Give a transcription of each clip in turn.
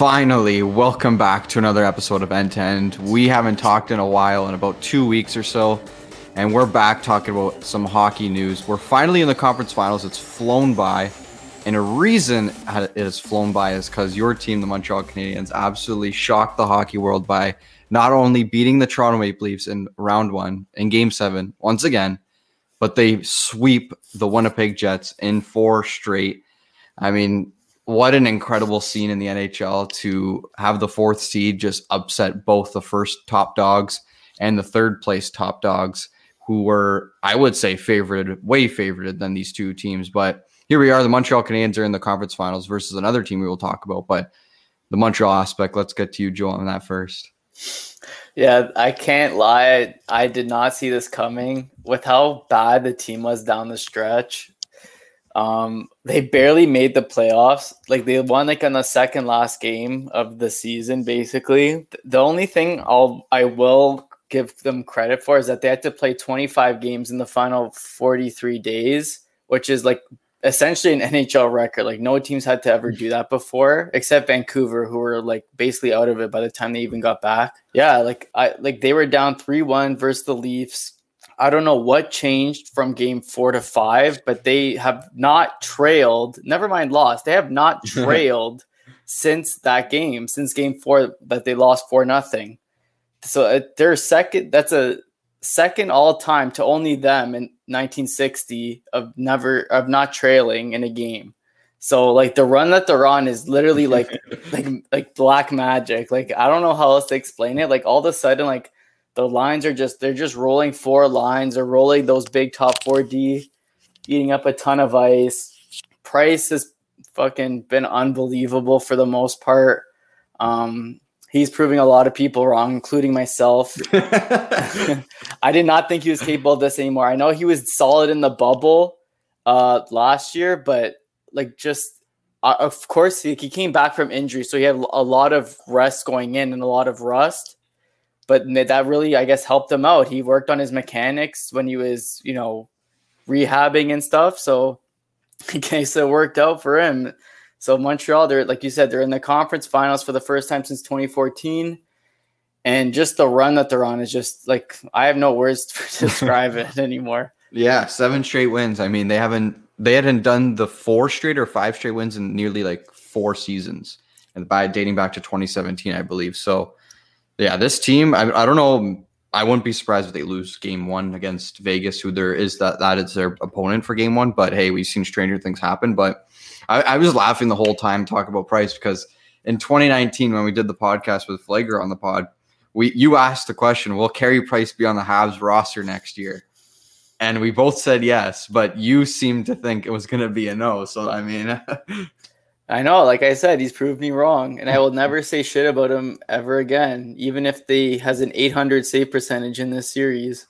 Finally, welcome back to another episode of End to End. We haven't talked in a while, in about two weeks or so, and we're back talking about some hockey news. We're finally in the conference finals. It's flown by, and a reason it has flown by is because your team, the Montreal Canadiens, absolutely shocked the hockey world by not only beating the Toronto Maple Leafs in round one in Game Seven once again, but they sweep the Winnipeg Jets in four straight. I mean, what an incredible scene in the NHL to have the fourth seed just upset both the first top dogs and the third place top dogs, who were, I would say, favored, way favored than these two teams. But here we are. The Montreal Canadiens are in the conference finals versus another team we will talk about. But the Montreal aspect, let's get to you, Joel, on that first. Yeah, I can't lie. I did not see this coming with how bad the team was down the stretch. Um, they barely made the playoffs. Like they won like on the second last game of the season, basically. The only thing I'll I will give them credit for is that they had to play 25 games in the final 43 days, which is like essentially an NHL record. Like no teams had to ever do that before, except Vancouver, who were like basically out of it by the time they even got back. Yeah, like I like they were down three one versus the Leafs. I don't know what changed from game four to five, but they have not trailed, never mind lost. They have not trailed since that game, since game four that they lost four nothing. So uh, they're second. That's a second all time to only them in 1960 of never of not trailing in a game. So like the run that they're on is literally like like like black magic. Like I don't know how else to explain it. Like all of a sudden like the lines are just they're just rolling four lines They're rolling those big top 4D, eating up a ton of ice. Price has fucking been unbelievable for the most part. Um, he's proving a lot of people wrong, including myself. I did not think he was capable of this anymore. I know he was solid in the bubble uh, last year, but like just uh, of course he, he came back from injury, so he had a lot of rest going in and a lot of rust but that really, I guess, helped him out. He worked on his mechanics when he was, you know, rehabbing and stuff. So I guess it worked out for him. So Montreal, they're like you said, they're in the conference finals for the first time since 2014. And just the run that they're on is just like I have no words to describe it anymore. Yeah, seven straight wins. I mean, they haven't they hadn't done the four straight or five straight wins in nearly like four seasons, and by dating back to 2017, I believe. So yeah, this team, I, I don't know. I wouldn't be surprised if they lose game one against Vegas, who there is that that is their opponent for game one. But hey, we've seen stranger things happen. But I, I was laughing the whole time talking about price because in 2019, when we did the podcast with Flager on the pod, we you asked the question, will Carey Price be on the Habs roster next year? And we both said yes, but you seemed to think it was going to be a no. So I mean, I know, like I said, he's proved me wrong, and I will never say shit about him ever again, even if they has an 800 save percentage in this series.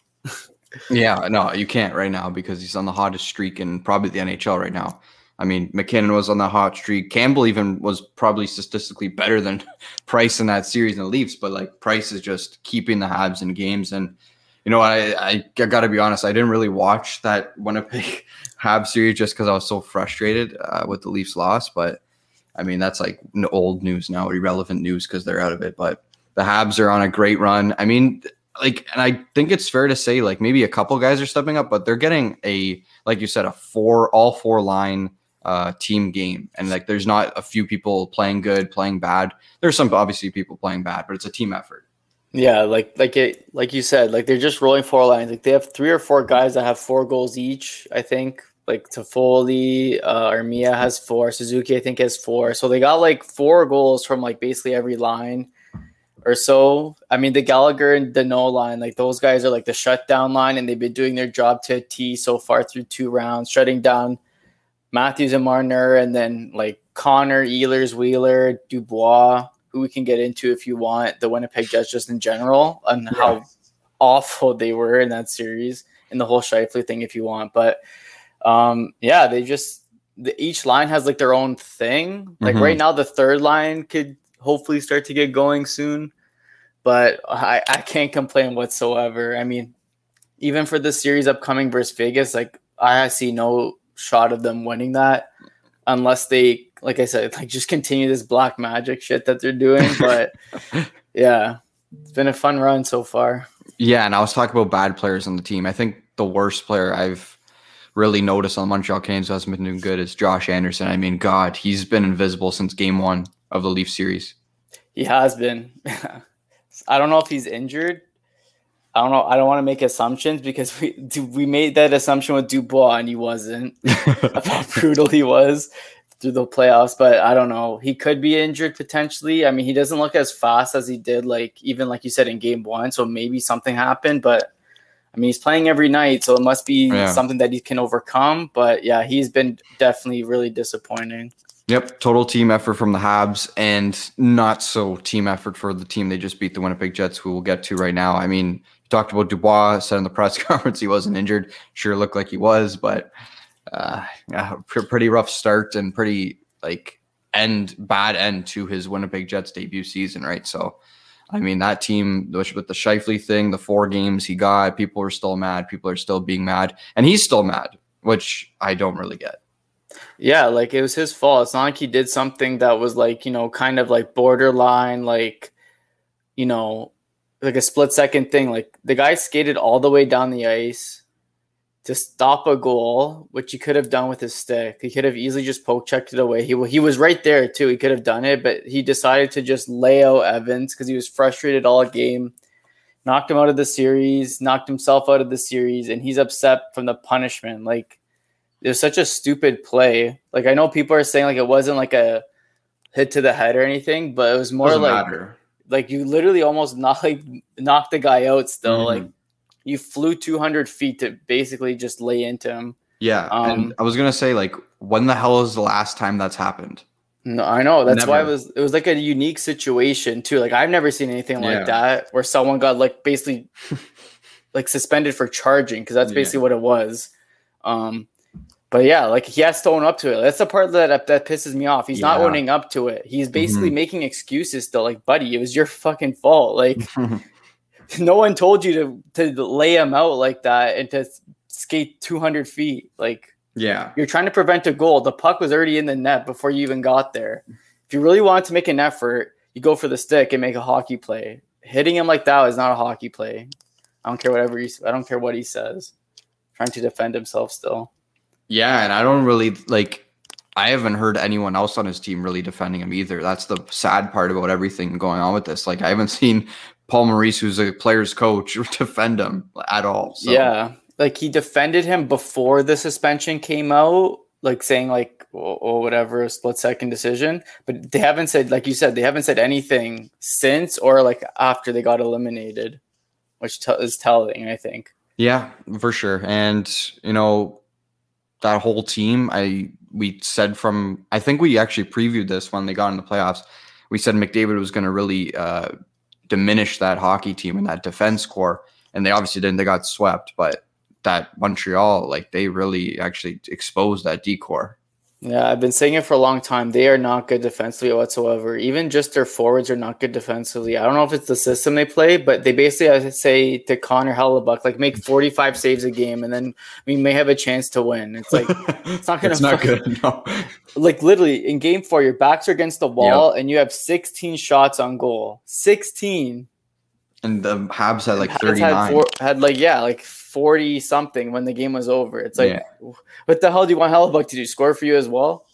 yeah, no, you can't right now because he's on the hottest streak in probably the NHL right now. I mean, MacKinnon was on the hot streak. Campbell even was probably statistically better than Price in that series in the Leafs, but like Price is just keeping the Habs in games. And you know, I I, I got to be honest, I didn't really watch that Winnipeg Habs series just because I was so frustrated uh, with the Leafs loss, but I mean, that's like old news now, irrelevant news because they're out of it. But the Habs are on a great run. I mean, like, and I think it's fair to say, like, maybe a couple guys are stepping up, but they're getting a, like you said, a four, all four line uh, team game. And like, there's not a few people playing good, playing bad. There's some obviously people playing bad, but it's a team effort. Yeah, like like it like you said, like they're just rolling four lines. Like they have three or four guys that have four goals each, I think, like Toffoli, uh, Armia has four, Suzuki I think has four. So they got like four goals from like basically every line or so. I mean, the Gallagher and Danault line, like those guys are like the shutdown line, and they've been doing their job to a T so far through two rounds, shutting down Matthews and Marner, and then like Connor, Ehlers, Wheeler, Dubois, who we can get into if you want. The Winnipeg Jets just in general and yeah. how awful they were in that series and the whole Scheifele thing if you want, but um, yeah, they just the, each line has like their own thing. Like mm-hmm. right now, the third line could hopefully start to get going soon, but I, I can't complain whatsoever. I mean, even for the series upcoming versus Vegas, like I see no shot of them winning that unless they like I said, like just continue this black magic shit that they're doing. But yeah, it's been a fun run so far. Yeah, and I was talking about bad players on the team. I think the worst player I've really noticed on the Montreal Canadiens who hasn't been doing good is Josh Anderson. I mean, God, he's been invisible since game one of the Leaf series. He has been. I don't know if he's injured. I don't know. I don't want to make assumptions because we we made that assumption with Dubois and he wasn't of how brutal he was through the playoffs. But I don't know. He could be injured potentially. I mean, he doesn't look as fast as he did, like even like you said in game one. So maybe something happened. But I mean, he's playing every night, so it must be yeah. something that he can overcome. But yeah, he's been definitely really disappointing. Yep, total team effort from the Habs and not so team effort for the team they just beat the Winnipeg Jets, who we'll get to right now. I mean, you talked about Dubois, said in the press conference he wasn't injured. Sure looked like he was, but uh, yeah, pretty rough start and pretty like end bad end to his Winnipeg Jets debut season, right? So, I mean, that team with the Scheifele thing, the four games he got, people are still mad. People are still being mad, and he's still mad, which I don't really get. Yeah, like it was his fault. It's not like he did something that was like, you know, kind of like borderline, like, you know, like a split second thing. Like the guy skated all the way down the ice to stop a goal, which he could have done with his stick. He could have easily just poke checked it away. He he was right there too. He could have done it, but he decided to just lay out Evans because he was frustrated all game. Knocked him out of the series, knocked himself out of the series, and he's upset from the punishment. Like it was such a stupid play. Like I know people are saying like it wasn't like a hit to the head or anything, but it was more Doesn't like matter. like you literally almost not like knocked the guy out. Still, mm-hmm. like you flew 200 feet to basically just lay into him. Yeah, um, and I was gonna say like when the hell is the last time that's happened? No, I know. That's never. why it was it was like a unique situation too. Like I've never seen anything like yeah. that where someone got like basically like suspended for charging because that's basically yeah. what it was. Um, but yeah, like he has to own up to it. That's the part that that pisses me off. He's yeah. not owning up to it. He's basically mm-hmm. making excuses still. Like, buddy, it was your fucking fault. Like, no one told you to to lay him out like that and to skate 200 feet. Like, yeah, you're trying to prevent a goal. The puck was already in the net before you even got there. If you really want to make an effort, you go for the stick and make a hockey play. Hitting him like that is not a hockey play. I don't care whatever he. I don't care what he says. Trying to defend himself still. Yeah, and I don't really like. I haven't heard anyone else on his team really defending him either. That's the sad part about everything going on with this. Like, I haven't seen Paul Maurice, who's a player's coach, defend him at all. So. Yeah, like he defended him before the suspension came out, like saying like or oh, oh, whatever, a split second decision. But they haven't said, like you said, they haven't said anything since or like after they got eliminated, which t- is telling, I think. Yeah, for sure. And you know, that whole team, I we said from I think we actually previewed this when they got in the playoffs. We said McDavid was going to really uh, diminish that hockey team and that defense core, and they obviously didn't. They got swept, but that Montreal, like they really actually exposed that D corps. Yeah, I've been saying it for a long time. They are not good defensively whatsoever. Even just their forwards are not good defensively. I don't know if it's the system they play, but they basically I say to Connor Hellebuyck, like make 45 saves a game and then we may have a chance to win. It's like it's not gonna It's not good. No. Like literally in game four, your backs are against the wall yep. and you have 16 shots on goal. 16. And the Habs had like 39. Had, four, had like yeah, like 40 something when the game was over. It's like, yeah. what the hell do you want Hellebuyck to do? Score for you as well?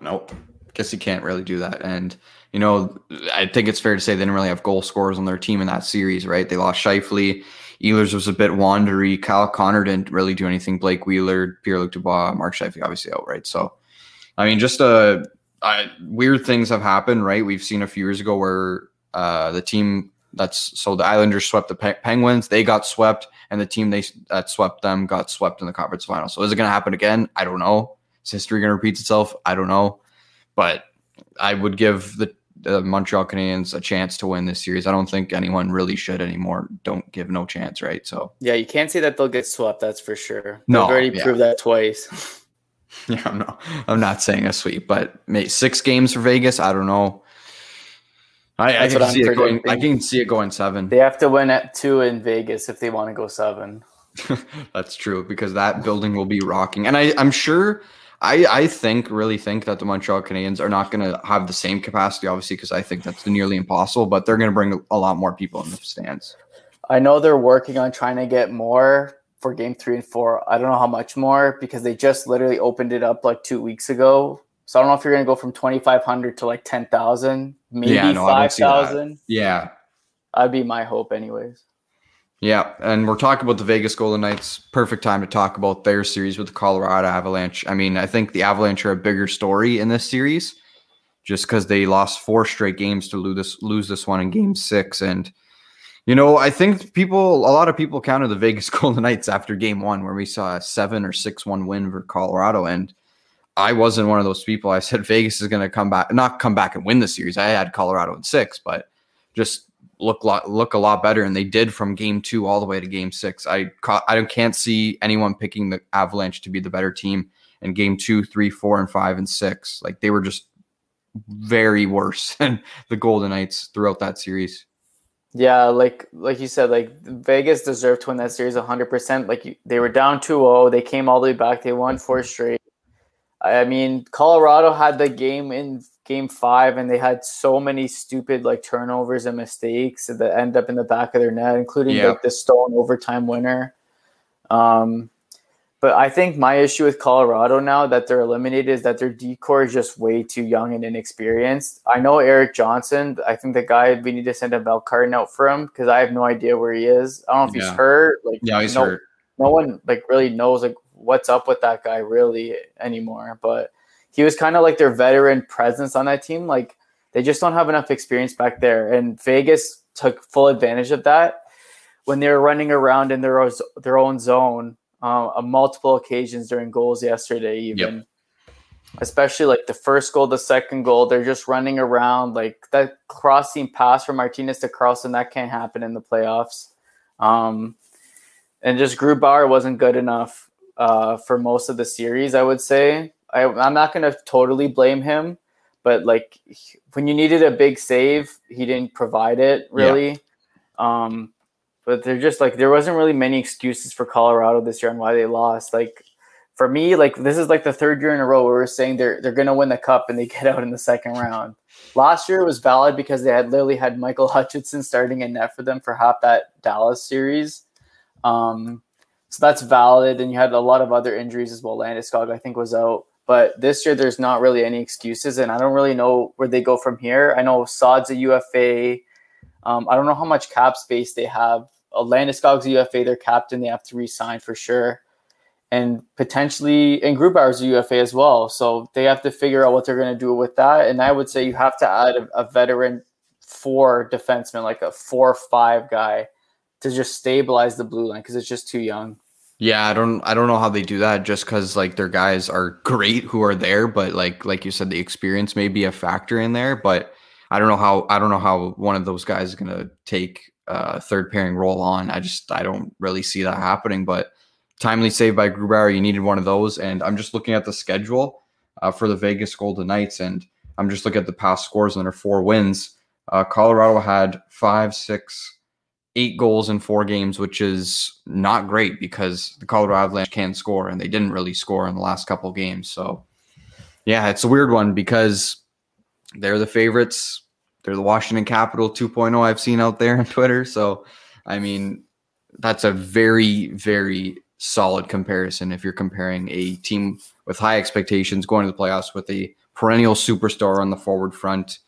Nope. Guess he can't really do that. And, you know, I think it's fair to say they didn't really have goal scorers on their team in that series, right? They lost Scheifele. Ehlers was a bit wandery. Kyle Connor didn't really do anything. Blake Wheeler, Pierre Luc Dubois, Mark Scheifele obviously outright. So, I mean, just uh, uh, weird things have happened, right? We've seen a few years ago where uh, the team that's so the Islanders swept the Pe- Penguins. They got swept, and the team they that swept them got swept in the conference final. So is it going to happen again? I don't know. Is history going to repeat itself? I don't know. But I would give the, the Montreal Canadiens a chance to win this series. I don't think anyone really should anymore. Don't give no chance, right? So yeah, you can't say that they'll get swept. That's for sure. No, They've already yeah. proved that twice. yeah, I'm not. I'm not saying a sweep, but six games for Vegas. I don't know. I, I can see it going. I can see it going seven. They have to win at two in Vegas if they want to go seven. That's true because that building will be rocking, and I, I'm sure. I, I think, really think that the Montreal Canadiens are not going to have the same capacity, obviously, because I think that's nearly impossible, but they're going to bring a lot more people in the stands. I know they're working on trying to get more for game three and four. I don't know how much more because they just literally opened it up like two weeks ago. So I don't know if you're going to go from 2,500 to like 10,000, maybe yeah, no, 5,000. Yeah. That'd be my hope, anyways. Yeah, and we're talking about the Vegas Golden Knights. Perfect time to talk about their series with the Colorado Avalanche. I mean, I think the Avalanche are a bigger story in this series, just because they lost four straight games to lose this lose this one in Game Six, and you know, I think people, a lot of people counted the Vegas Golden Knights after Game One, where we saw a seven or six one win for Colorado, and I wasn't one of those people. I said Vegas is going to come back, not come back and win the series. I had Colorado in six, but just look look a lot better, and they did from game two all the way to game six. I I can't see anyone picking the Avalanche to be the better team in game two, three, four, and five and six. Like they were just very worse than the Golden Knights throughout that series. Yeah, like like you said, like Vegas deserved to win that series 100%. Like they were down 2-0, they came all the way back, they won four straight. I mean, Colorado had the game in game five, and they had so many stupid like turnovers and mistakes that end up in the back of their net, including like the stolen overtime winner. Um, but I think my issue with Colorado now that they're eliminated is that their D corps is just way too young and inexperienced. I know Erik Johnson. I think the guy we need to send a bell carton out for him because I have no idea where he is. I don't know if yeah. he's hurt. Like yeah, he's no, hurt. No one like really knows like what's up with that guy really anymore. But he was kind of like their veteran presence on that team. Like they just don't have enough experience back there. And Vegas took full advantage of that when they were running around in their own, their own zone uh, on multiple occasions during goals yesterday, even. Yep. Especially like the first goal, the second goal, they're just running around like that crossing pass from Martinez to Karlsson. That can't happen in the playoffs. Um, and just Grubauer wasn't good enough uh, for most of the series, I would say. I, I'm not going to totally blame him, but like when you needed a big save, he didn't provide it really. Yeah. Um, but they're just like there wasn't really many excuses for Colorado this year on why they lost. Like for me, like this is like the third year in a row where we're saying they're they're gonna win the cup and they get out in the second round. Last year was valid because they had literally had Michael Hutchinson starting in net for them for half that Dallas series. Um, so that's valid. And you had a lot of other injuries as well. Landeskog, I think, was out. But this year, there's not really any excuses, and I don't really know where they go from here. I know Saad's a UFA. Um, I don't know how much cap space they have. Uh, Landeskog's a UFA, their captain. They have to resign for sure, and potentially, and Grubauer's a UFA as well. So they have to figure out what they're going to do with that. And I would say you have to add a, a veteran four defenseman, like a four five guy, to just stabilize the blue line because it's just too young. Yeah, I don't I don't know how they do that just cuz like their guys are great who are there, but like like you said the experience may be a factor in there, but I don't know how I don't know how one of those guys is going to take a third pairing role on. I just I don't really see that happening, but timely save by Grubauer, you needed one of those and I'm just looking at the schedule uh, for the Vegas Golden Knights and I'm just looking at the past scores and their four wins. Uh, Colorado had five, six, eight goals in four games, which is not great because the Colorado Avalanche can score, and they didn't really score in the last couple games. So, yeah, it's a weird one because they're the favorites. They're the Washington Capital 2.0 I've seen out there on Twitter. So, I mean, that's a very, very solid comparison if you're comparing a team with high expectations going to the playoffs with a perennial superstar on the forward front,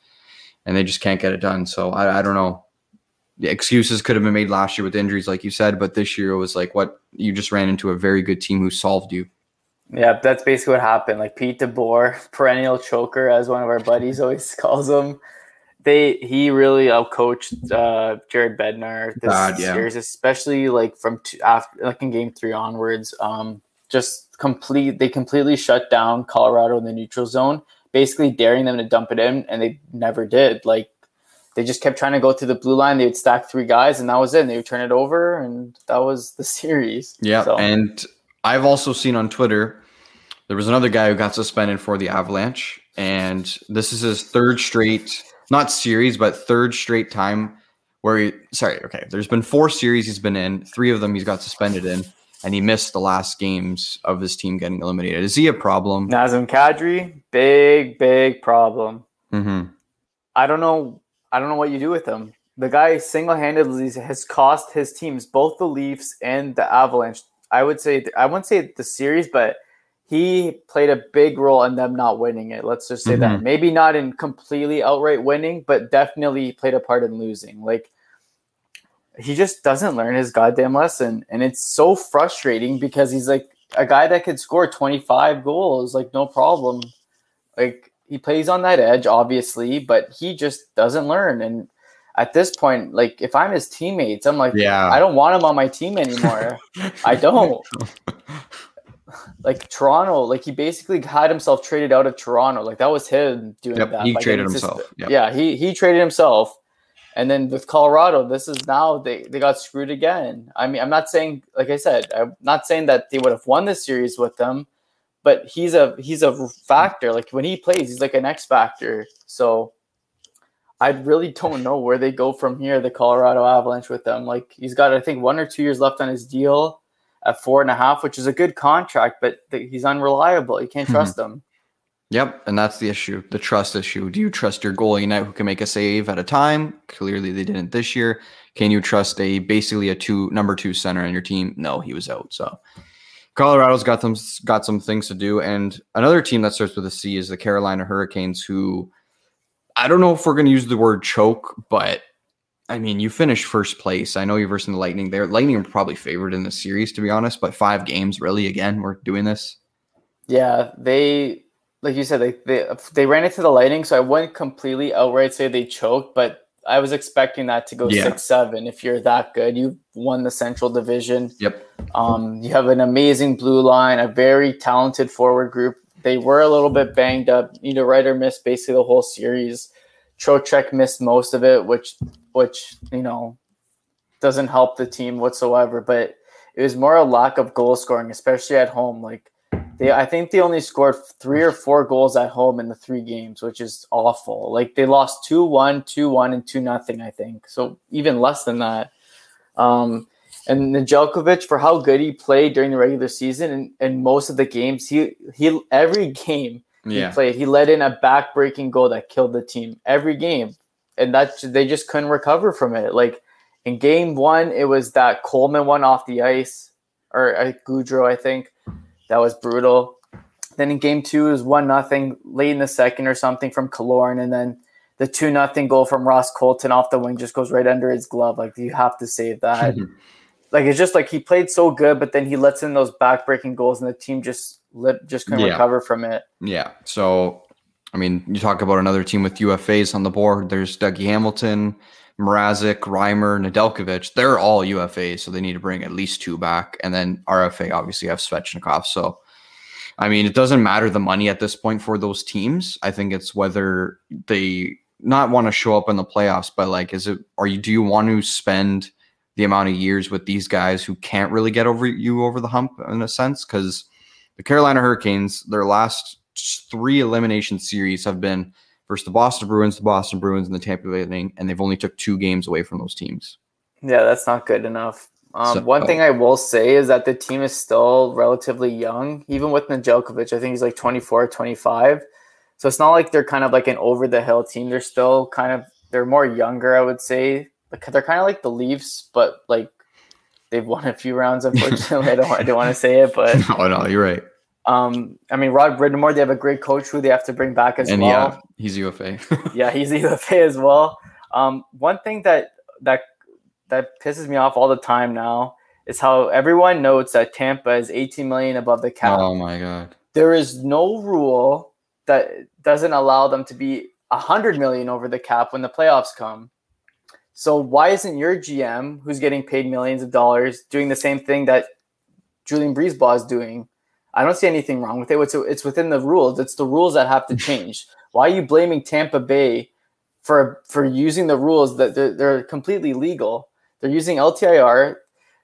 and they just can't get it done. So, I, I don't know the excuses could have been made last year with injuries, like you said, but this year it was like what you just ran into a very good team who solved you. Yeah, that's basically what happened. Like Pete DeBoer, perennial choker, as one of our buddies always calls him. They he really outcoached uh, Jared Bednar this God, yeah. series, especially like from two, after like in game three onwards. Um, just complete they completely shut down Colorado in the neutral zone, basically daring them to dump it in, and they never did. Like they just kept trying to go to the blue line. They would stack three guys, and that was it. And they would turn it over, and that was the series. Yeah, so. and I've also seen on Twitter there was another guy who got suspended for the Avalanche, and this is his third straight, not series, but third straight time where he. Sorry, okay. There's been four series he's been in. Three of them he's got suspended in, and he missed the last games of his team getting eliminated. Is he a problem? Nazem Kadri, big, big problem. Mm-hmm. I don't know. I don't know what you do with him. The guy single-handedly has cost his teams, both the Leafs and the Avalanche. I would say I wouldn't say the series, but he played a big role in them not winning it. Let's just say mm-hmm. that. Maybe not in completely outright winning, but definitely played a part in losing. Like he just doesn't learn his goddamn lesson. And it's so frustrating because he's like a guy that could score 25 goals, like no problem. Like he plays on that edge, obviously, but he just doesn't learn. And at this point, like if I'm his teammates, I'm like, yeah, I don't want him on my team anymore. I don't. like Toronto, like he basically had himself traded out of Toronto. Like that was him doing yep, that. He traded himself. Yep. Yeah, he he traded himself. And then with Colorado, this is now they, they got screwed again. I mean, I'm not saying, like I said, I'm not saying that they would have won the series with them, but he's a he's a factor. Like when he plays, he's like an X factor. So I really don't know where they go from here. The Colorado Avalanche with them. Like he's got, I think, one or two years left on his deal at four and a half, which is a good contract, but he's unreliable. You can't trust mm-hmm. him. Yep, and that's the issue, the trust issue. Do you trust your goalie net who can make a save at a time? Clearly, they didn't this year. Can you trust a basically a two number two center on your team? No, he was out. So Colorado's got them got some things to do, and another team that starts with a C is the Carolina Hurricanes, who I don't know if we're going to use the word choke, but I mean, you finished first place. I know you're versus the Lightning there. Lightning are probably favored in the series, to be honest, but five games, really, again, we're doing this. Yeah, they like you said, they, they they ran into the Lightning, so I wouldn't completely outright say they choked, but I was expecting that to go yeah. six seven. If you're that good, you won the Central Division. Yep. Um, you have an amazing blue line, a very talented forward group. They were a little bit banged up. Nino Niederreiter missed basically the whole series. Trocheck missed most of it, which which you know doesn't help the team whatsoever. But it was more a lack of goal scoring, especially at home. Like they, I think they only scored three or four goals at home in the three games, which is awful. Like they lost 2 1, 2 1, and 2 nothing, I think. So even less than that. Um, and Nedeljkovic, for how good he played during the regular season and, and most of the games, he he every game yeah. he played, he let in a back-breaking goal that killed the team every game, and that they just couldn't recover from it. Like in game one, it was that Coleman one off the ice, or uh, Goodrow, I think that was brutal. Then in game two, it was one nothing late in the second or something from Killorn, and then the two nothing goal from Ross Colton off the wing just goes right under his glove. Like you have to save that. like it's just like he played so good, but then he lets in those backbreaking goals, and the team just lit, just couldn't yeah. recover from it. Yeah. So, I mean, you talk about another team with UFAs on the board. There's Dougie Hamilton, Mrazek, Reimer, Nedeljkovic, they're all UFA, so they need to bring at least two back. And then RFA obviously have Svechnikov. So, I mean, it doesn't matter the money at this point for those teams. I think it's whether they not want to show up in the playoffs, but like, is it, are you, do you want to spend the amount of years with these guys who can't really get over you over the hump in a sense? Because the Carolina Hurricanes, their last three elimination series have been versus the Boston Bruins, the Boston Bruins, and the Tampa Bay Lightning, and they've only took two games away from those teams. Yeah, that's not good enough. Um, so, one thing I will say is that the team is still relatively young, even with Nedeljkovic. I think he's like 24, 25. So it's not like they're kind of like an over the hill team. They're still kind of they're more younger, I would say. Like They're kind of like the Leafs, but like they've won a few rounds. Unfortunately, I don't I don't want to say it, but no, no, you're right. Um, I mean, Rod Brind'Amour, they have a great coach who they have to bring back as and well. Yeah, he's UFA. yeah, he's UFA as well. Um, one thing that that that pisses me off all the time now is how everyone notes that Tampa is 18 million above the cap. Oh my god. There is no rule that doesn't allow them to be 100 million over the cap when the playoffs come. So why isn't your GM, who's getting paid millions of dollars, doing the same thing that Julien BriseBois is doing? I don't see anything wrong with it. It's, it's within the rules. It's the rules that have to change. Why are you blaming Tampa Bay for for using the rules that they're, they're completely legal? They're using LTIR.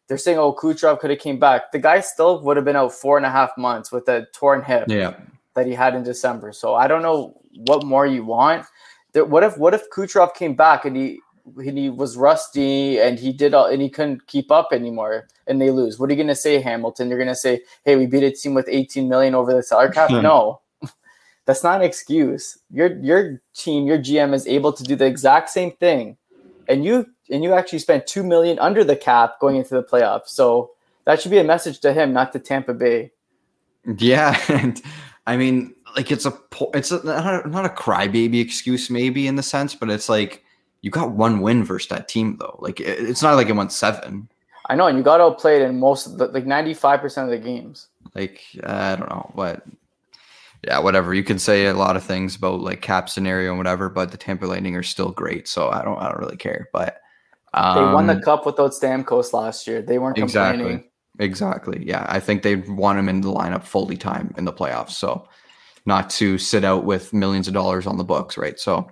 They're saying, "Oh, Kucherov could have came back." The guy still would have been out four and a half months with a torn hip yeah. that he had in December. So I don't know what more you want. What if what if Kucherov came back and he he was rusty and he did all and he couldn't keep up anymore and they lose. What are you gonna say, Hamilton? You're gonna say, Hey, we beat a team with 18 million over the salary cap? Hmm. no. That's not an excuse. Your your team, your GM is able to do the exact same thing. And you and you actually spent two million under the cap going into the playoffs. So that should be a message to him, not to Tampa Bay. Yeah, and I mean, like it's a it's a, not a, not a crybaby excuse, maybe in the sense, but it's like you got one win versus that team though. Like it, it's not like it went seven. I know, and you got outplayed in most of the, like ninety five percent of the games. Like I don't know, but yeah, whatever. You can say a lot of things about like cap scenario and whatever, but the Tampa Lightning are still great, so I don't I don't really care. But um, they won the um, cup without Stamkos last year. They weren't exactly. complaining. Exactly. Yeah, I think they want him in the lineup fully time in the playoffs. So not to sit out with millions of dollars on the books, right? So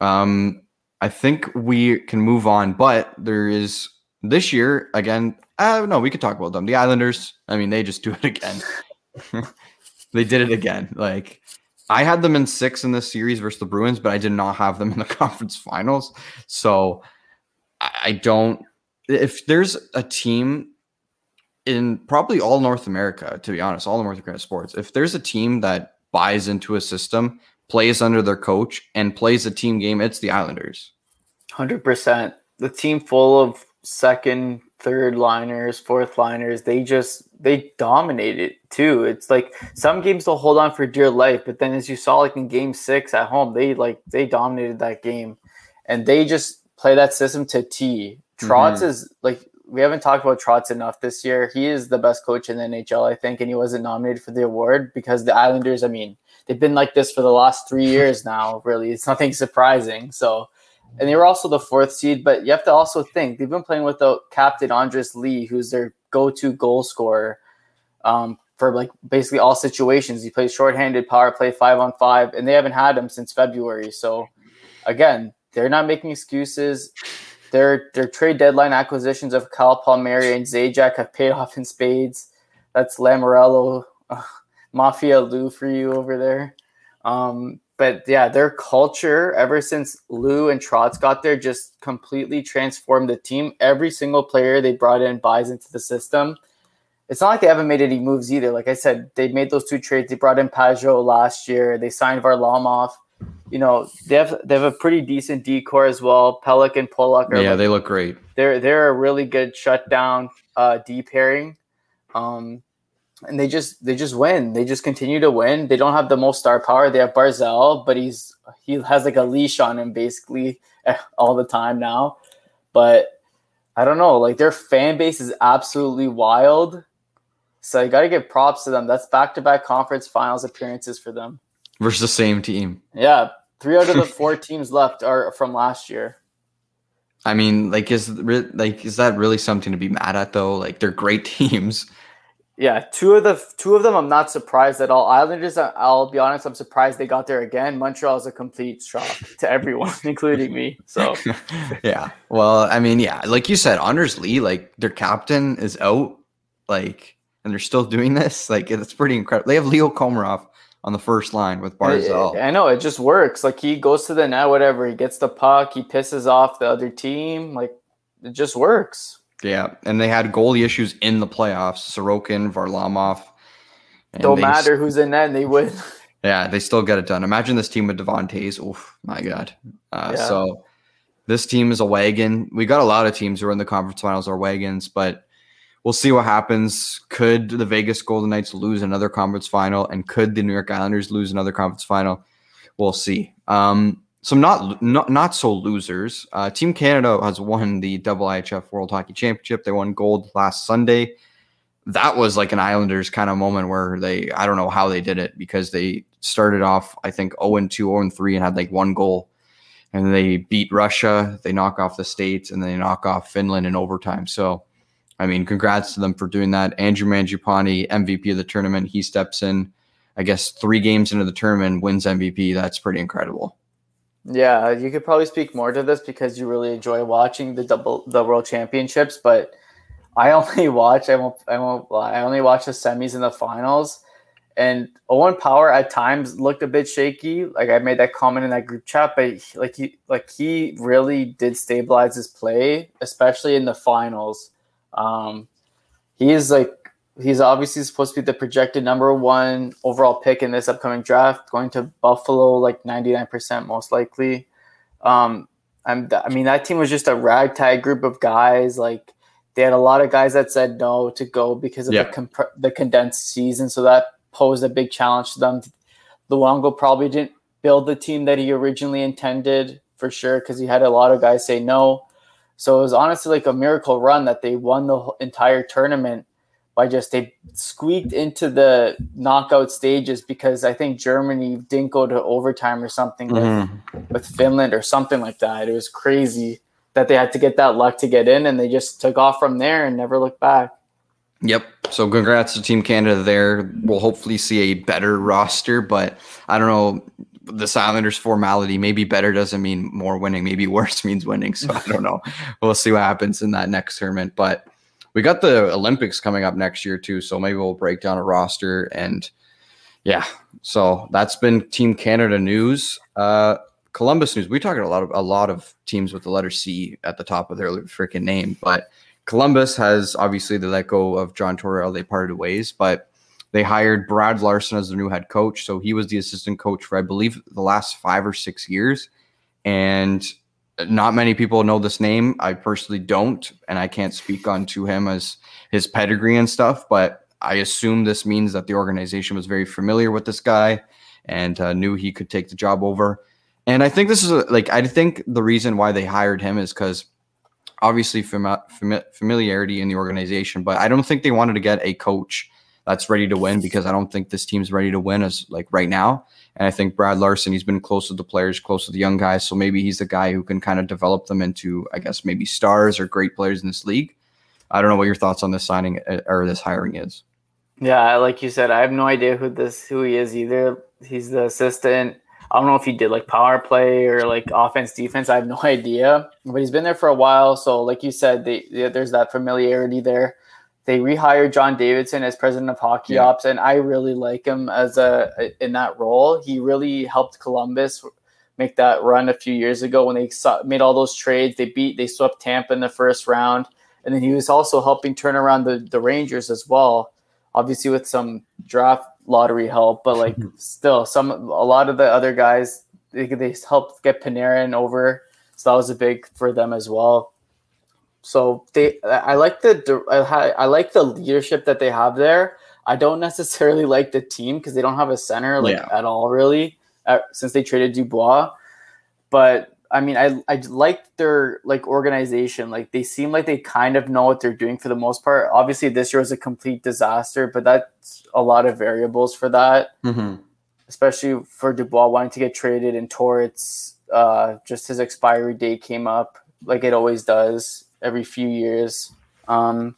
um I think we can move on, but there is this year again. Uh, no, we could talk about them. The Islanders. I mean, they just do it again. they did it again. Like I had them in six in this series versus the Bruins, but I did not have them in the conference finals. So I don't. If there's a team in probably all North America, to be honest, all the North American sports, if there's a team that buys into a system, plays under their coach, and plays a team game, it's the Islanders. Hundred percent. The team full of second, third liners, fourth liners, they just they dominate it too. It's like some games they'll hold on for dear life, but then as you saw like in game six at home, they like they dominated that game. And they just play that system to T. Trotz mm-hmm. is like we haven't talked about Trotz enough this year. He is the best coach in the NHL, I think, and he wasn't nominated for the award because the Islanders, I mean, they've been like this for the last three years now, really. It's nothing surprising. So, and they were also the fourth seed, but you have to also think they've been playing without captain Anders Lee, who's their go to goal scorer um, for like basically all situations. He plays shorthanded power play five on five, and they haven't had him since February. So, again, they're not making excuses. Their their trade deadline acquisitions of Kyle Palmieri and Zajac have paid off in spades. That's Lamoriello, uh, Mafia Lou for you over there. Um, but yeah, their culture ever since Lou and Trotz got there just completely transformed the team. Every single player they brought in buys into the system. It's not like they haven't made any moves either. Like I said, they made those two trades. They brought in Pageau last year. They signed Varlamov you know they have they have a pretty decent D corps as well. Pelech and are yeah, like, they look great. They're they're a really good shutdown uh, D pairing, um, and they just they just win. They just continue to win. They don't have the most star power. They have Barzal, but he's he has like a leash on him basically all the time now. But I don't know, like their fan base is absolutely wild. So you got to give props to them. That's back to back conference finals appearances for them versus the same team. Yeah, three out of the four teams left are from last year. I mean, like, is like is that really something to be mad at though? Like, they're great teams. Yeah, two of the two of them, I'm not surprised at all. Islanders, I'll be honest, I'm surprised they got there again. Montreal is a complete shock to everyone, including me. So, yeah. Well, I mean, yeah, like you said, Anders Lee, like their captain is out, like, and they're still doing this. Like, it's pretty incredible. They have Leo Komarov, on the first line with Barzal. I, I know it just works. Like he goes to the net, whatever. He gets the puck. He pisses off the other team. Like it just works. Yeah, and they had goalie issues in the playoffs. Sorokin, Varlamov. Don't matter who's in net, they win. Yeah, they still get it done. Imagine this team with Devon Toews. Oh my god. Uh, yeah. So this team is a wagon. We got a lot of teams who are in the conference finals are wagons, but we'll see what happens. Could the Vegas Golden Knights lose another conference final, and could the New York Islanders lose another conference final? We'll see. Um, some not not not so losers. Uh, Team Canada has won the IIHF World Hockey Championship. They won gold last Sunday. That was like an Islanders kind of moment where they I don't know how they did it because they started off I think 0 and 2, 0 and 3 and had like one goal. And they beat Russia, they knock off the States, and they knock off Finland in overtime. So I mean, congrats to them for doing that. Andrew Mangiapane, MVP of the tournament, he steps in, I guess, three games into the tournament, wins MVP. That's pretty incredible. Yeah, you could probably speak more to this because you really enjoy watching the double the World Championships, but I only watch I won't I won't I only watch the semis and the finals, And Owen Power at times looked a bit shaky. Like I made that comment in that group chat, but he, like he like he really did stabilize his play, especially in the finals. Um, he is like he's obviously supposed to be the projected number one overall pick in this upcoming draft, going to Buffalo like ninety nine percent most likely. Um, I'm, I mean that team was just a ragtag group of guys like they had a lot of guys that said no to go because of yeah. the comp- the condensed season, so that posed a big challenge to them. Luongo probably didn't build the team that he originally intended for sure because he had a lot of guys say no. So it was honestly like a miracle run that they won the entire tournament by just they squeaked into the knockout stages because I think Germany didn't go to overtime or something mm-hmm. with, with Finland or something like that. It was crazy that they had to get that luck to get in, and they just took off from there and never looked back. Yep. So congrats to Team Canada there. We'll hopefully see a better roster, but I don't know. The Islanders formality, maybe better doesn't mean more winning, maybe worse means winning. So I don't know. we'll see what happens in that next tournament. But we got the Olympics coming up next year too. So maybe we'll break down a roster and yeah. So that's been Team Canada news. Uh Columbus News. We talked a lot of a lot of teams with the letter C at the top of their freaking name, but Columbus has obviously they let go of John Tortorella. They parted ways, but they hired Brad Larsen as their new head coach. So he was the assistant coach for I believe the last five or six years, and not many people know this name. I personally don't, and I can't speak on to him as his pedigree and stuff, but I assume this means that the organization was very familiar with this guy and uh, knew he could take the job over. And I think this is a, like I think the reason why they hired him is because obviously fam- fam- familiarity in the organization, but I don't think they wanted to get a coach that's ready to win because I don't think this team's ready to win as like right now. And I think Brad Larsen, he's been close to the players, close to the young guys, so maybe he's the guy who can kind of develop them into, I guess, maybe stars or great players in this league. I don't know what your thoughts on this signing uh, or this hiring is. Yeah, like you said, I have no idea who this who he is either. He's the assistant I don't know if he did like power play or like offense defense. I have no idea, but he's been there for a while. So, like you said, there's that familiarity there. They rehired John Davidson as president of hockey yeah. ops, and I really like him as a in that role. He really helped Columbus make that run a few years ago when they saw, made all those trades. They beat, they swept Tampa in the first round, and then he was also helping turn around the the Rangers as well. Obviously, with some draft lottery help, but like still, some a lot of the other guys they, they helped get Panarin over, so that was a big for them as well. So they, I like the I, like the leadership that they have there. I don't necessarily like the team because they don't have a center like yeah. at all really uh, since they traded Dubois, but I mean, I I like their like organization. Like they seem like they kind of know what they're doing for the most part. Obviously, this year was a complete disaster, but that's a lot of variables for that. Mm-hmm. Especially for Dubois wanting to get traded and Torts, uh, just his expiry date came up like it always does every few years. Um,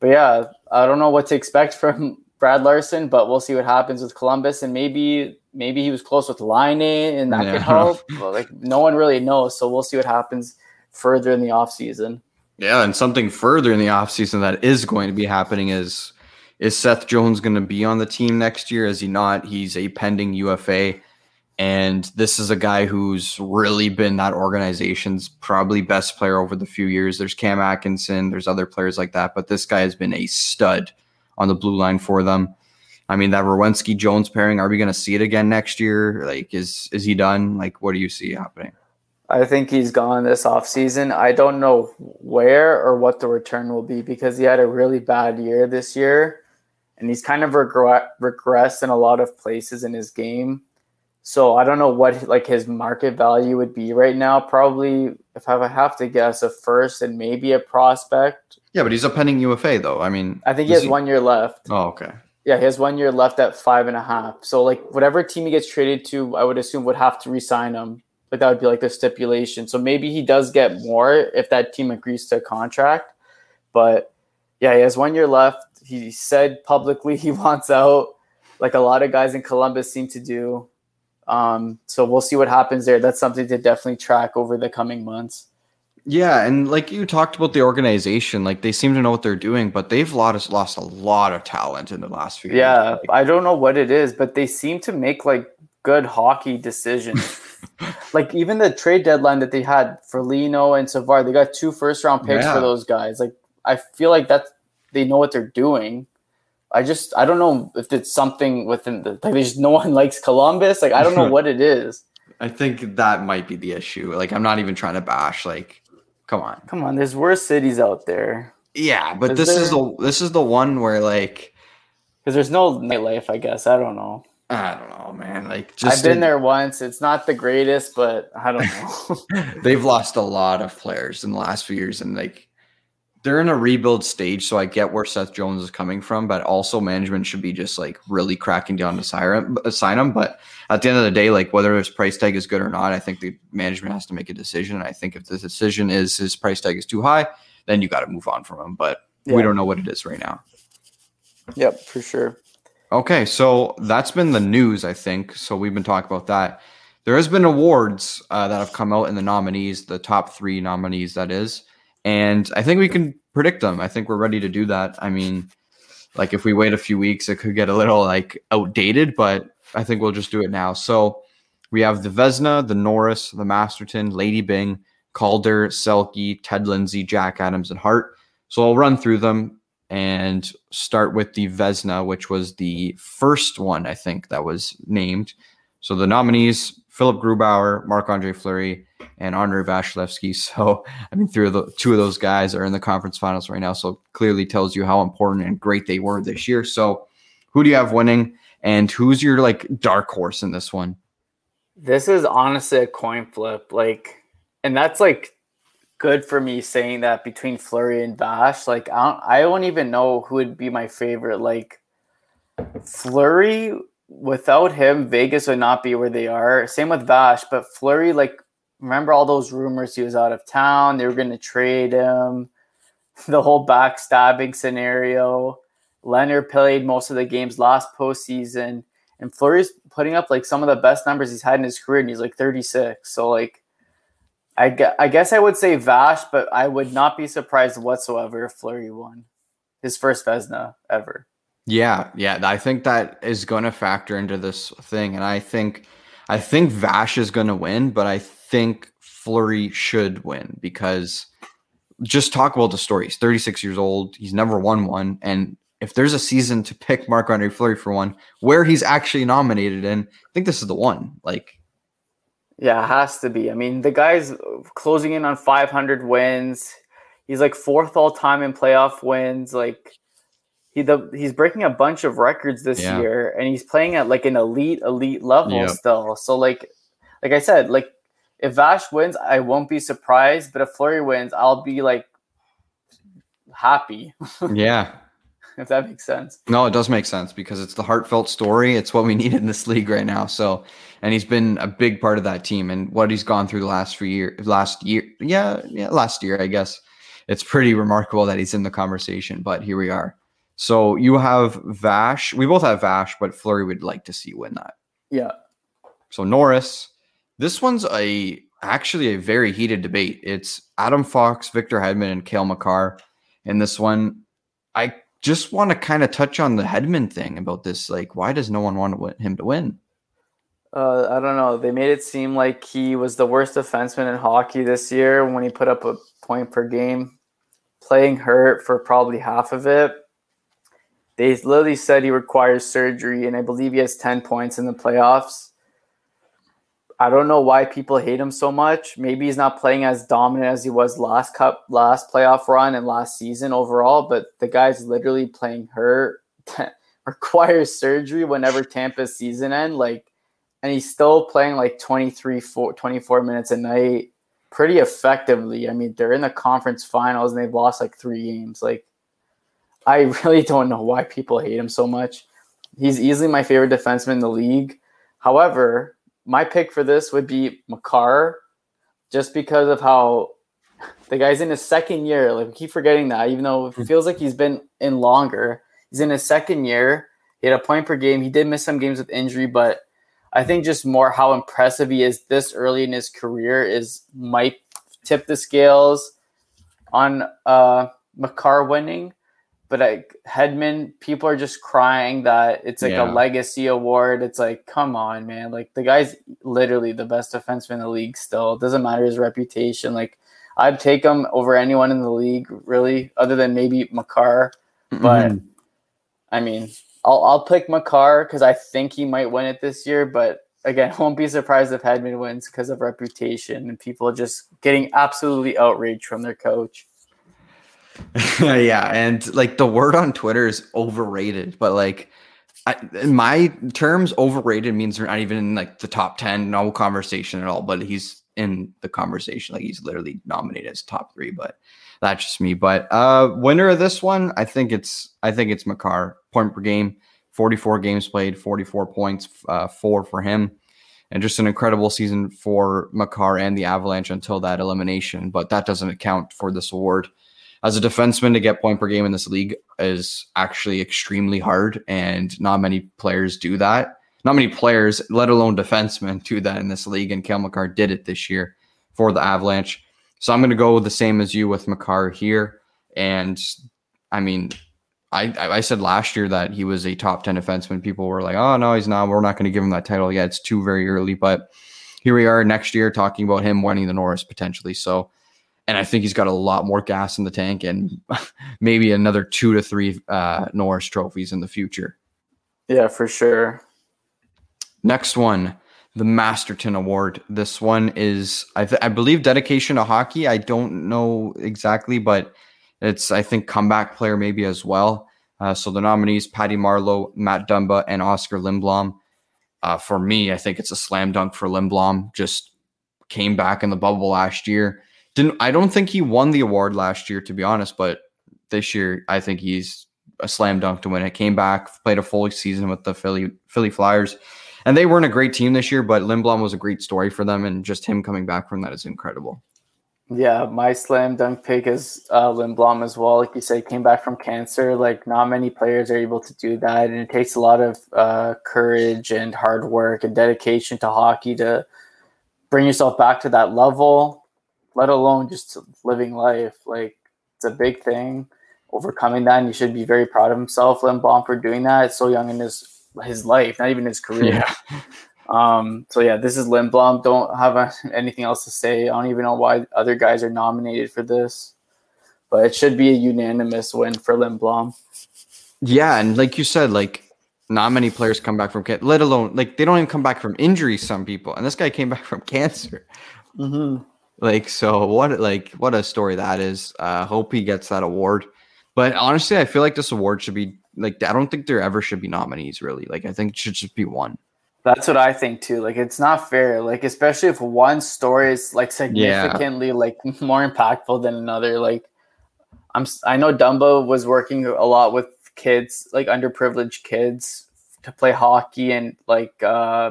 but yeah, I don't know what to expect from Brad Larsen, but we'll see what happens with Columbus and maybe maybe he was close with Laine and that yeah. could help. But like no one really knows. So we'll see what happens further in the offseason. Yeah, and something further in the offseason that is going to be happening is is Seth Jones going to be on the team next year? Is he not? He's a pending UFA. And this is a guy who's really been that organization's probably best player over the few years. There's Cam Atkinson, there's other players like that, but this guy has been a stud on the blue line for them. I mean, that Werenski Jones pairing, are we going to see it again next year? Like, is is he done? Like, what do you see happening? I think he's gone this offseason. I don't know where or what the return will be because he had a really bad year this year and he's kind of regre- regressed in a lot of places in his game. So I don't know what like his market value would be right now. Probably, if I have to guess, a first and maybe a prospect. Yeah, but he's a pending UFA though. I mean, I think he has he... one year left. Oh, okay. Yeah, he has one year left at five and a half. So like whatever team he gets traded to, I would assume would have to resign him. But that would be like the stipulation. So maybe he does get more if that team agrees to a contract. But yeah, he has one year left. He said publicly he wants out, like a lot of guys in Columbus seem to do. Um, so we'll see what happens there. That's something to definitely track over the coming months. Yeah, and like you talked about the organization, like they seem to know what they're doing, but they've lost lost a lot of talent in the last few Yeah, years. I don't know what it is, but they seem to make like good hockey decisions. like even the trade deadline that they had for Lino and Savard, they got two first round picks Yeah. for those guys. Like I feel like that's they know what they're doing. I just I don't know if it's something within the like there's no one likes Columbus. Like I don't know what it is. I think that might be the issue. Like I'm not even trying to bash. Like, come on. Come on, there's worse cities out there. Yeah, but Is this is the this is the one where like Because there's no nightlife, I guess. I don't know. I don't know, man. Like just I've been there once. It's not the greatest, but I don't know. they've lost a lot of players in the last few years, and like they're in a rebuild stage. So I get where Seth Jones is coming from, but also management should be just like really cracking down to sign him. But at the end of the day, like whether his price tag is good or not, I think the management has to make a decision. And I think if the decision is his price tag is too high, then you got to move on from him. But we don't know what it is right now. yep, for sure. Okay, so that's been the news, I think. So we've been talking about that. There has been awards uh, that have come out in the nominees, the top three nominees, that is, and I think we can predict them. I think we're ready to do that. I mean, like if we wait a few weeks, it could get a little like outdated, but I think we'll just do it now. So we have the Vezina, the Norris, the Masterton, Lady Byng, Calder, Selke, Ted Lindsay, Jack Adams, and Hart. So I'll run through them and start with the Vezina, which was the first one I think that was named. So the nominees: Philipp Grubauer, Marc Andre Fleury, and Andrei Vasilevskiy. So I mean, three of the two of those guys are in the conference finals right now. So clearly tells you how important and great they were this year. So who do you have winning, and who's your like dark horse in this one? This is honestly a coin flip. Like, and that's like good for me saying that between Fleury and Bash. Like, I don't, I don't even know who would be my favorite. Like, Fleury, without him, Vegas would not be where they are. Same with Bash, but Fleury, like, remember all those rumors he was out of town? They were going to trade him. The whole backstabbing scenario. Lehner played most of the games last postseason and Fleury's putting up like some of the best numbers he's had in his career, and he's like 36. So like, I guess, I guess I would say Vash, but I would not be surprised whatsoever if Fleury won his first Vezina ever. Yeah, yeah, I think that is going to factor into this thing, and I think, I think Vash is going to win, but I think Fleury should win because just talk about the story. He's 36 years old. He's never won one, and if there's a season to pick Marc Andre Fleury for one, where he's actually nominated in, I think this is the one. Like, Yeah, it has to be. I mean, the guy's closing in on 500 wins. He's like fourth all time in playoff wins. Like he the he's breaking a bunch of records this Yeah. year, and he's playing at like an elite elite level Yep. still. So like like I said, like if Vash wins, I won't be surprised. But if Fleury wins, I'll be like happy yeah, if that makes sense. No, it does make sense because it's the heartfelt story. It's what we need in this league right now. So, and he's been a big part of that team and what he's gone through the last few year, last year, yeah, yeah, last year, I guess. It's pretty remarkable that he's in the conversation, but here we are. So you have Vash. We both have Vash, but Fleury would like to see win that. Yeah. So Norris, this one's a actually a very heated debate. It's Adam Fox, Victor Hedman, and Cale Makar. In this one, I just want to kind of touch on the Hedman thing about this. Like, why does no one want him to win? Uh, I don't know. They made it seem like he was the worst defenseman in hockey this year when he put up a point per game, playing hurt for probably half of it. They literally said he requires surgery, and I believe he has 10 points in the playoffs. I don't know why people hate him so much. Maybe he's not playing as dominant as he was last cup, last playoff run, and last season overall. But the guy's literally playing hurt, requires surgery whenever Tampa's season end. Like, and he's still playing like 23, four, 24 minutes a night pretty effectively. I mean, they're in the conference finals and they've lost like three games. Like, I really don't know why people hate him so much. He's easily my favorite defenseman in the league. However, my pick for this would be Makar, just because of how the guy's in his second year. Like we keep forgetting that, even though it feels like he's been in longer. He's in his second year. He had a point per game. He did miss some games with injury, but I think just more how impressive he is this early in his career is might tip the scales on uh Makar winning, but like Hedman, people are just crying that it's like Yeah. a legacy award. It's like, come on, man! Like the guy's literally the best defenseman in the league. Still, it doesn't matter his reputation. Like I'd take him over anyone in the league, really, other than maybe Makar. But Mhm. I mean, I'll I'll pick Makar because I think he might win it this year. But again, won't be surprised if Hedman wins because of reputation and people just getting absolutely outraged from their coach. yeah, and like the word on Twitter is overrated, but like I, in my terms, overrated means they're not even in like the top ten, no conversation at all. But he's in the conversation, like he's literally nominated as top three. But that's just me. But uh winner of this one, I think it's I think it's Makar. Point per game, forty four games played, forty four points, uh, four for him. And just an incredible season for Makar and the Avalanche until that elimination. But that doesn't account for this award as a defenseman to get point per game in this league is actually extremely hard and not many players do that. Not many players let alone defensemen do that in this league and Cale Makar did it this year for the Avalanche. So I'm going to go the same as you with Makar here and I mean I, I said last year that he was a top 10 defenseman. People were like oh no he's not. We're not going to give him that title yet. It's too very early. But here we are next year talking about him winning the Norris potentially. So and I think he's got a lot more gas in the tank and maybe another two to three uh, Norris trophies in the future. Yeah, for sure. Next one, the Masterton Award. This one is, I, th- I believe, dedication to hockey. I don't know exactly, but it's, I think, comeback player maybe as well. Uh, so the nominees, Patty Marleau, Matt Dumba, and Oskar Lindblom. Uh, for me, I think it's a slam dunk for Lindblom. Just came back in the bubble last year. Didn't I don't think he won the award last year, to be honest, but this year I think he's a slam dunk to win it. Came back, played a full season with the Philly Philly Flyers. And they weren't a great team this year, but Lindblom was a great story for them, and just him coming back from that is incredible. Yeah, my slam dunk pick is uh, Lindblom as well. Like you said, came back from cancer. Like not many players are able to do that, and it takes a lot of uh, courage and hard work and dedication to hockey to bring yourself back to that level. Let alone just living life. Like it's a big thing. Overcoming that, and you should be very proud of himself, Lindblom, for doing that. It's so young in his his life, not even his career. Um, so yeah, this is Lindblom. Don't have uh anything else to say. I don't even know why other guys are nominated for this, but it should be a unanimous win for Lindblom. Yeah, and like you said, like not many players come back from let alone like they don't even come back from injury. Some people, and this guy came back from cancer. Mm-hmm. Like so, what like what a story that is. Uh, hope he gets that award. But honestly, I feel like this award should be like I don't think there ever should be nominees. Really, like I think it should just be one. That's what I think too. Like it's not fair. Like especially if one story is like significantly like more impactful than another. Like I'm I know Dumba was working a lot with kids, like underprivileged kids to play hockey and like uh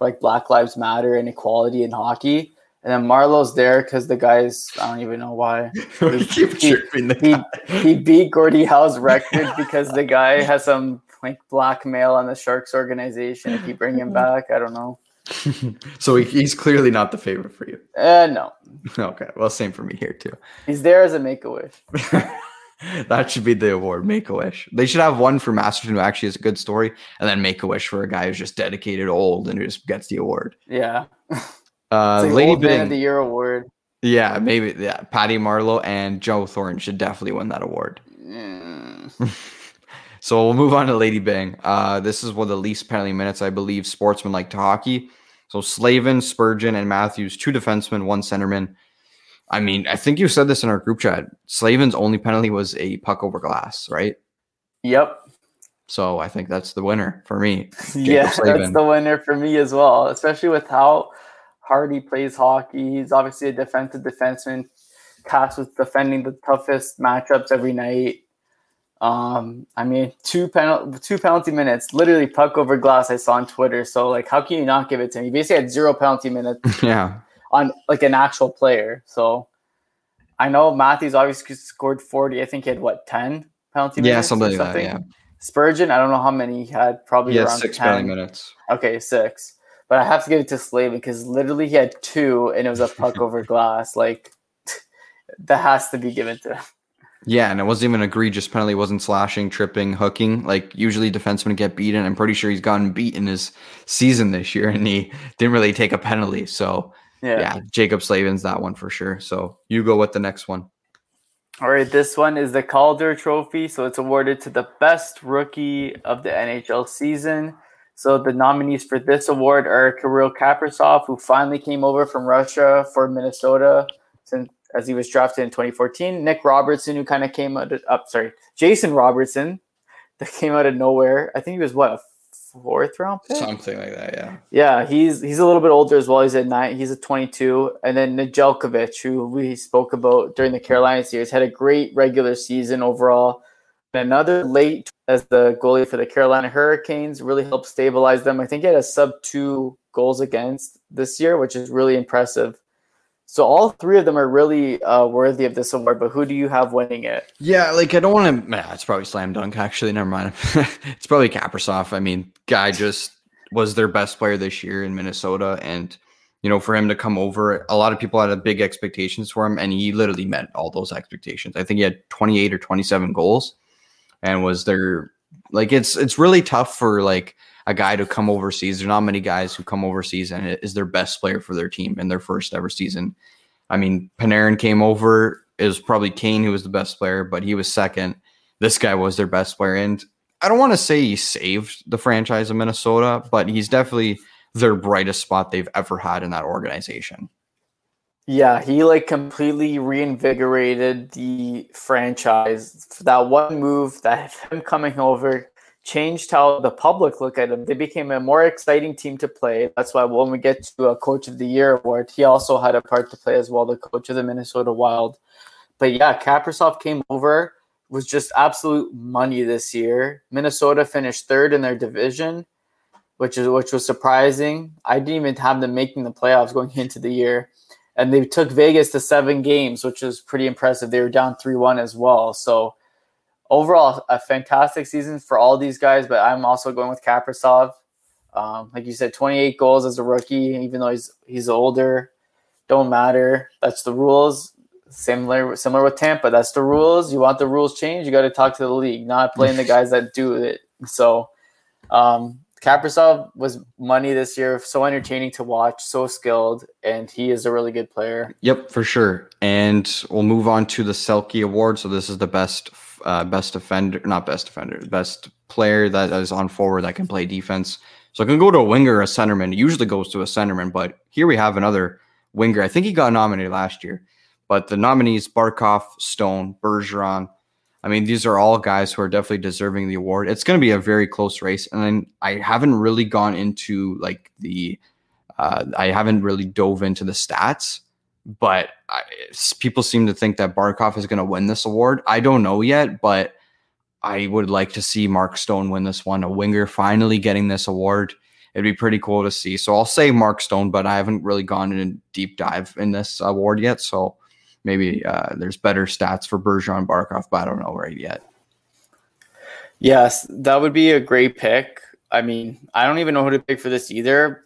like Black Lives Matter and equality in hockey. And then Marleau's there because the guys I don't even know why. Keep he- chirping the he- guy. He beat Gordie Howe's record because the guy has some like blackmail on the Sharks organization. If you bring him back, I don't know. so he, he's clearly not the favorite for you. Uh, no, Okay, well, same for me here too. he's there as a make a wish. that should be the award. Make a wish. They should have one for Masterton who actually has a good story, and then Make a Wish for a guy who's just dedicated, old, and who just gets the award. Yeah, Uh, like Lady man of Bing, the year award. yeah, maybe, yeah. Patty Marleau and Joe Thornton should definitely win that award. Mm, So we'll move on to Lady Byng. Uh, this is one of the least penalty minutes, I believe, sportsmen like to hockey. So Slavin, Spurgeon, and Matthews, two defensemen, one centerman. I mean, I think you said this in our group chat. Slavin's only penalty was a puck over glass, right? Yep. So I think that's the winner for me. yeah, that's the winner for me as well. Especially with how hard he plays hockey. He's obviously a defensive defenseman, tasked with defending the toughest matchups every night. Um, I mean, two penalty two penalty minutes, literally puck over glass. I saw on Twitter. So like, how can you not give it to him? He basically had zero penalty minutes yeah. on like an actual player. So I know Matthews obviously scored forty. I think he had what ten penalty Yeah, minutes something like that. Yeah. Spurgeon, I don't know how many he had. Probably around six 10. penalty minutes. Okay, six. But I have to give it to Slavin because literally he had two and it was a puck over glass. Like that has to be given to him. Yeah, and it wasn't even egregious penalty. It wasn't slashing, tripping, hooking. Like usually defensemen get beaten. I'm pretty sure he's gotten beat in his season this year, and he didn't really take a penalty. So yeah, yeah Jaccob Slavin's that one for sure. So you go with the next one. All right, this one is the Calder Trophy. So it's awarded to the best rookie of the NHL season. So the nominees for this award are Kirill Kaprizov, who finally came over from Russia for Minnesota since as he was drafted in 2014. Nick Robertson, who kind of came out of, up, sorry, Jason Robertson, that came out of nowhere. I think he was what a fourth round pick, something like that. Yeah, yeah. He's he's a little bit older as well. He's at nine. He's at 22, and then Nedeljkovic, who we spoke about during the Carolina series, had a great regular season overall. Another late as the goalie for the Carolina Hurricanes really helped stabilize them. I think he had a sub two goals against this year, which is really impressive. So all three of them are really uh, worthy of this award. But who do you have winning it? Yeah, like I don't want to. Yeah, it's probably slam dunk. Actually, never mind. it's probably Kaprizov. I mean, guy just was their best player this year in Minnesota, and you know, for him to come over, a lot of people had big expectations for him, and he literally met all those expectations. I think he had 28 or 27 goals, and was there. Like it's it's really tough for like a guy to come overseas. There's not many guys who come overseas and is their best player for their team in their first ever season. I mean, Panarin came over. It was probably Kane who was the best player, but he was second. This guy was their best player. And I don't want to say he saved the franchise of Minnesota, but he's definitely their brightest spot they've ever had in that organization. Yeah, he like completely reinvigorated the franchise. That one move, that him coming over, changed how the public look at him. They became a more exciting team to play. That's why when we get to a Coach of the Year award, he also had a part to play as well, the coach of the Minnesota Wild. But yeah, Kaprizov came over, was just absolute money this year. Minnesota finished third in their division, which is which was surprising. I didn't even have them making the playoffs going into the year. And they took Vegas to seven games, which was pretty impressive. They were down 3 1 as well. So overall a fantastic season for all these guys, but I'm also going with Kaprizov. Um, like you said, 28 goals as a rookie, even though he's he's older, don't matter. That's the rules. Similar similar with Tampa. That's the rules. You want the rules changed, you got to talk to the league, not playing the guys that do it. So, um, Kaprizov was money this year. So entertaining to watch, so skilled, and he is a really good player. Yep, for sure. And we'll move on to the Selke Award. So this is the best uh, best defender, not best defender, best player that is on forward that can play defense. So it can go to a winger a centerman. It usually goes to a centerman, but here we have another winger. I think he got nominated last year, but the nominees Barkov, Stone, Bergeron. I mean, these are all guys who are definitely deserving the award. It's going to be a very close race, and then I haven't really gone into like the, uh, I haven't really dove into the stats but I, people seem to think that Barkov is going to win this award. I don't know yet, but I would like to see Mark Stone win this one. A winger finally getting this award. It'd be pretty cool to see. So I'll say Mark Stone, but I haven't really gone in a deep dive in this award yet. So maybe uh, there's better stats for Bergeron Barkov, but I don't know right yet. Yes, that would be a great pick. I mean, I don't even know who to pick for this either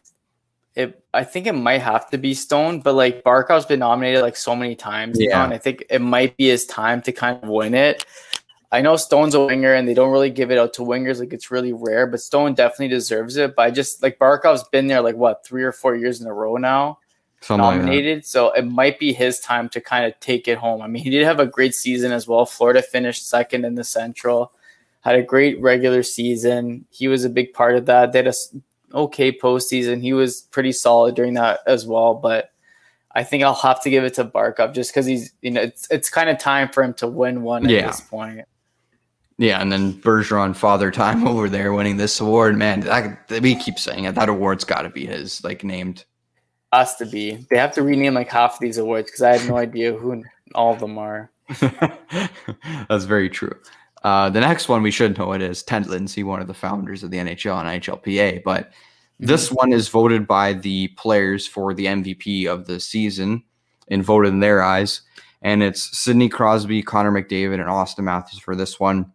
it I think it might have to be Stone, but like Barkov's been nominated like so many times yeah. now, and I think it might be his time to kind of win it. I know Stone's a winger and they don't really give it out to wingers, like it's really rare, but Stone definitely deserves it. But I just like Barkov's been there like what three or four years in a row now. Something nominated, like so it might be his time to kind of take it home. I mean, he did have a great season as well. Florida finished second in the Central, had a great regular season. He was a big part of that. They had a okay postseason. He was pretty solid during that as well, but I think I'll have to give it to Barkov just because he's you know it's it's kind of time for him to win one yeah. at this point. Yeah, and then Bergeron, father time over there, winning this award. Man, that, we keep saying it. That award's got to be his, like named. Has to be. They have to rename like half of these awards because I have no idea who all of them are. That's very true. Uh, the next one we should know it is Ted Lindsay, one of the founders of the NHL and NHLPA. But mm-hmm. this one is voted by the players for the MVP of the season and voted in their eyes. And it's Sidney Crosby, Connor McDavid, and Austin Matthews for this one.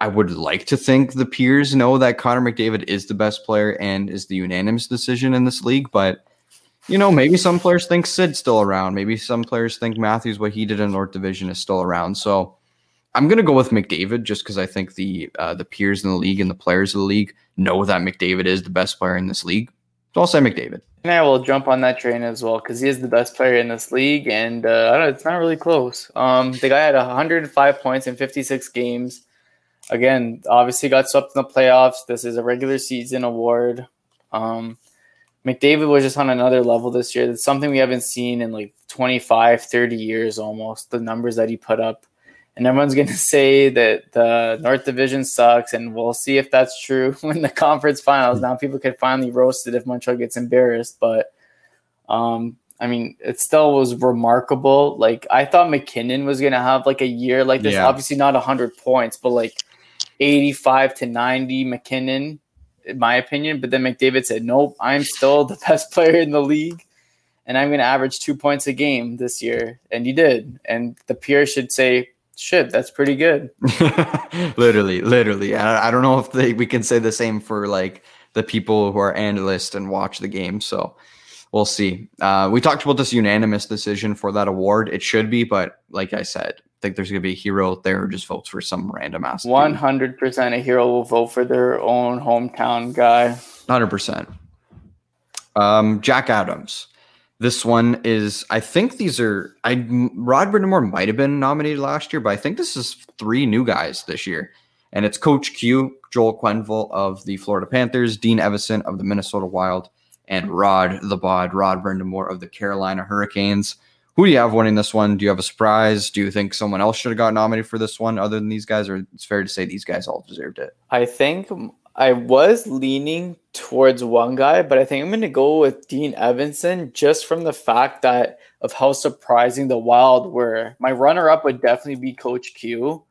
I would like to think the peers know that Connor McDavid is the best player and is the unanimous decision in this league, but you know, maybe some players think Sid's still around. Maybe some players think Matthews, what he did in North Division, is still around. So I'm gonna go with McDavid just because I think the uh, the peers in the league and the players of the league know that McDavid is the best player in this league. So I'll say McDavid. And I will jump on that train as well because he is the best player in this league, and uh, I don't, it's not really close. Um, the guy had 105 points in 56 games. Again, obviously got swept in the playoffs. This is a regular season award. Um, McDavid was just on another level this year. That's something we haven't seen in like 25, 30 years almost. The numbers that he put up and everyone's going to say that the North Division sucks, and we'll see if that's true when the conference finals. Now people can finally roast it if Montreal gets embarrassed, but um, I mean, it still was remarkable. Like I thought MacKinnon was going to have like a year like this. Yeah. Obviously not hundred points, but like eighty-five to ninety MacKinnon, in my opinion. But then McDavid said, "Nope, I'm still the best player in the league." And I'm going to average two points a game this year. And he did. And the peers should say, shit, that's pretty good. literally, literally. I, I don't know if they, we can say the same for like the people who are analysts and watch the game. So we'll see. Uh, we talked about this unanimous decision for that award. It should be, but like I said, think there's going to be a hero out there who just votes for some random ass. 100% a hero will vote for their own hometown guy. 100%. Um, Jack Adams. This one is, I think these are, I Rod Brind'Amour might have been nominated last year, but I think this is three new guys this year. And it's Coach Q, Joel Quenneville of the Florida Panthers, Dean Evason of the Minnesota Wild, and Rod the Bod, Rod Brind'Amour of the Carolina Hurricanes. Who do you have winning this one? Do you have a surprise? Do you think someone else should have got nominated for this one other than these guys, or it's fair to say these guys all deserved it? I think I was leaning towards one guy, but I think I'm going to go with Dean Evason just from the fact that of how surprising the Wild were. My runner up would definitely be Coach Q.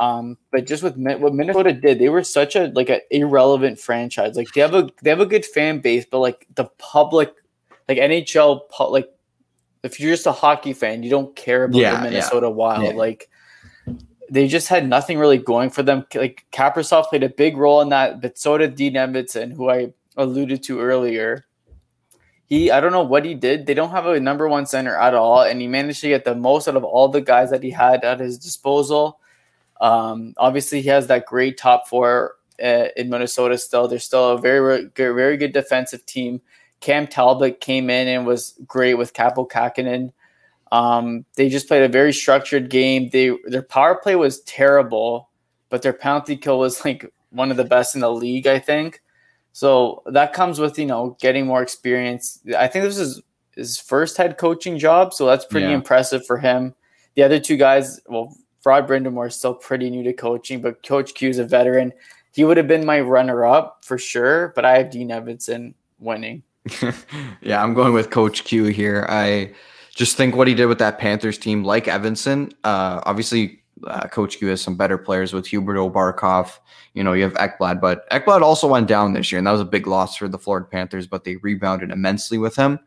Um, but just with what Minnesota did, they were such a like an irrelevant franchise. Like they have a they have a good fan base, but like the public, like NHL, like if you're just a hockey fan, you don't care about yeah, the Minnesota yeah. Wild. Yeah. Like they just had nothing really going for them. Like Kaprizov played a big role in that, but so did Dean Evason, who I alluded to earlier. He, I don't know what he did. They don't have a number one center at all, and he managed to get the most out of all the guys that he had at his disposal. Um, obviously, he has that great top four uh, in Minnesota. Still, they're still a very, very good defensive team. Cam Talbot came in and was great with Kaapo Kähkönen. Um, they just played a very structured game. They their power play was terrible, but their penalty kill was like one of the best in the league, I think. So that comes with you know getting more experience. I think this is his first head coaching job, so that's pretty yeah. impressive for him. The other two guys, well, Rod Brind'Amour is still pretty new to coaching, but Coach Q is a veteran. He would have been my runner up for sure, but I have Dean Evason winning. yeah, I'm going with Coach Q here. I just think what he did with that Panthers team, like Evason, Uh, obviously, uh, Coach Q has some better players with Huberdeau, Barkov. You know, you have Ekblad, but Ekblad also went down this year, and that was a big loss for the Florida Panthers. But they rebounded immensely with him,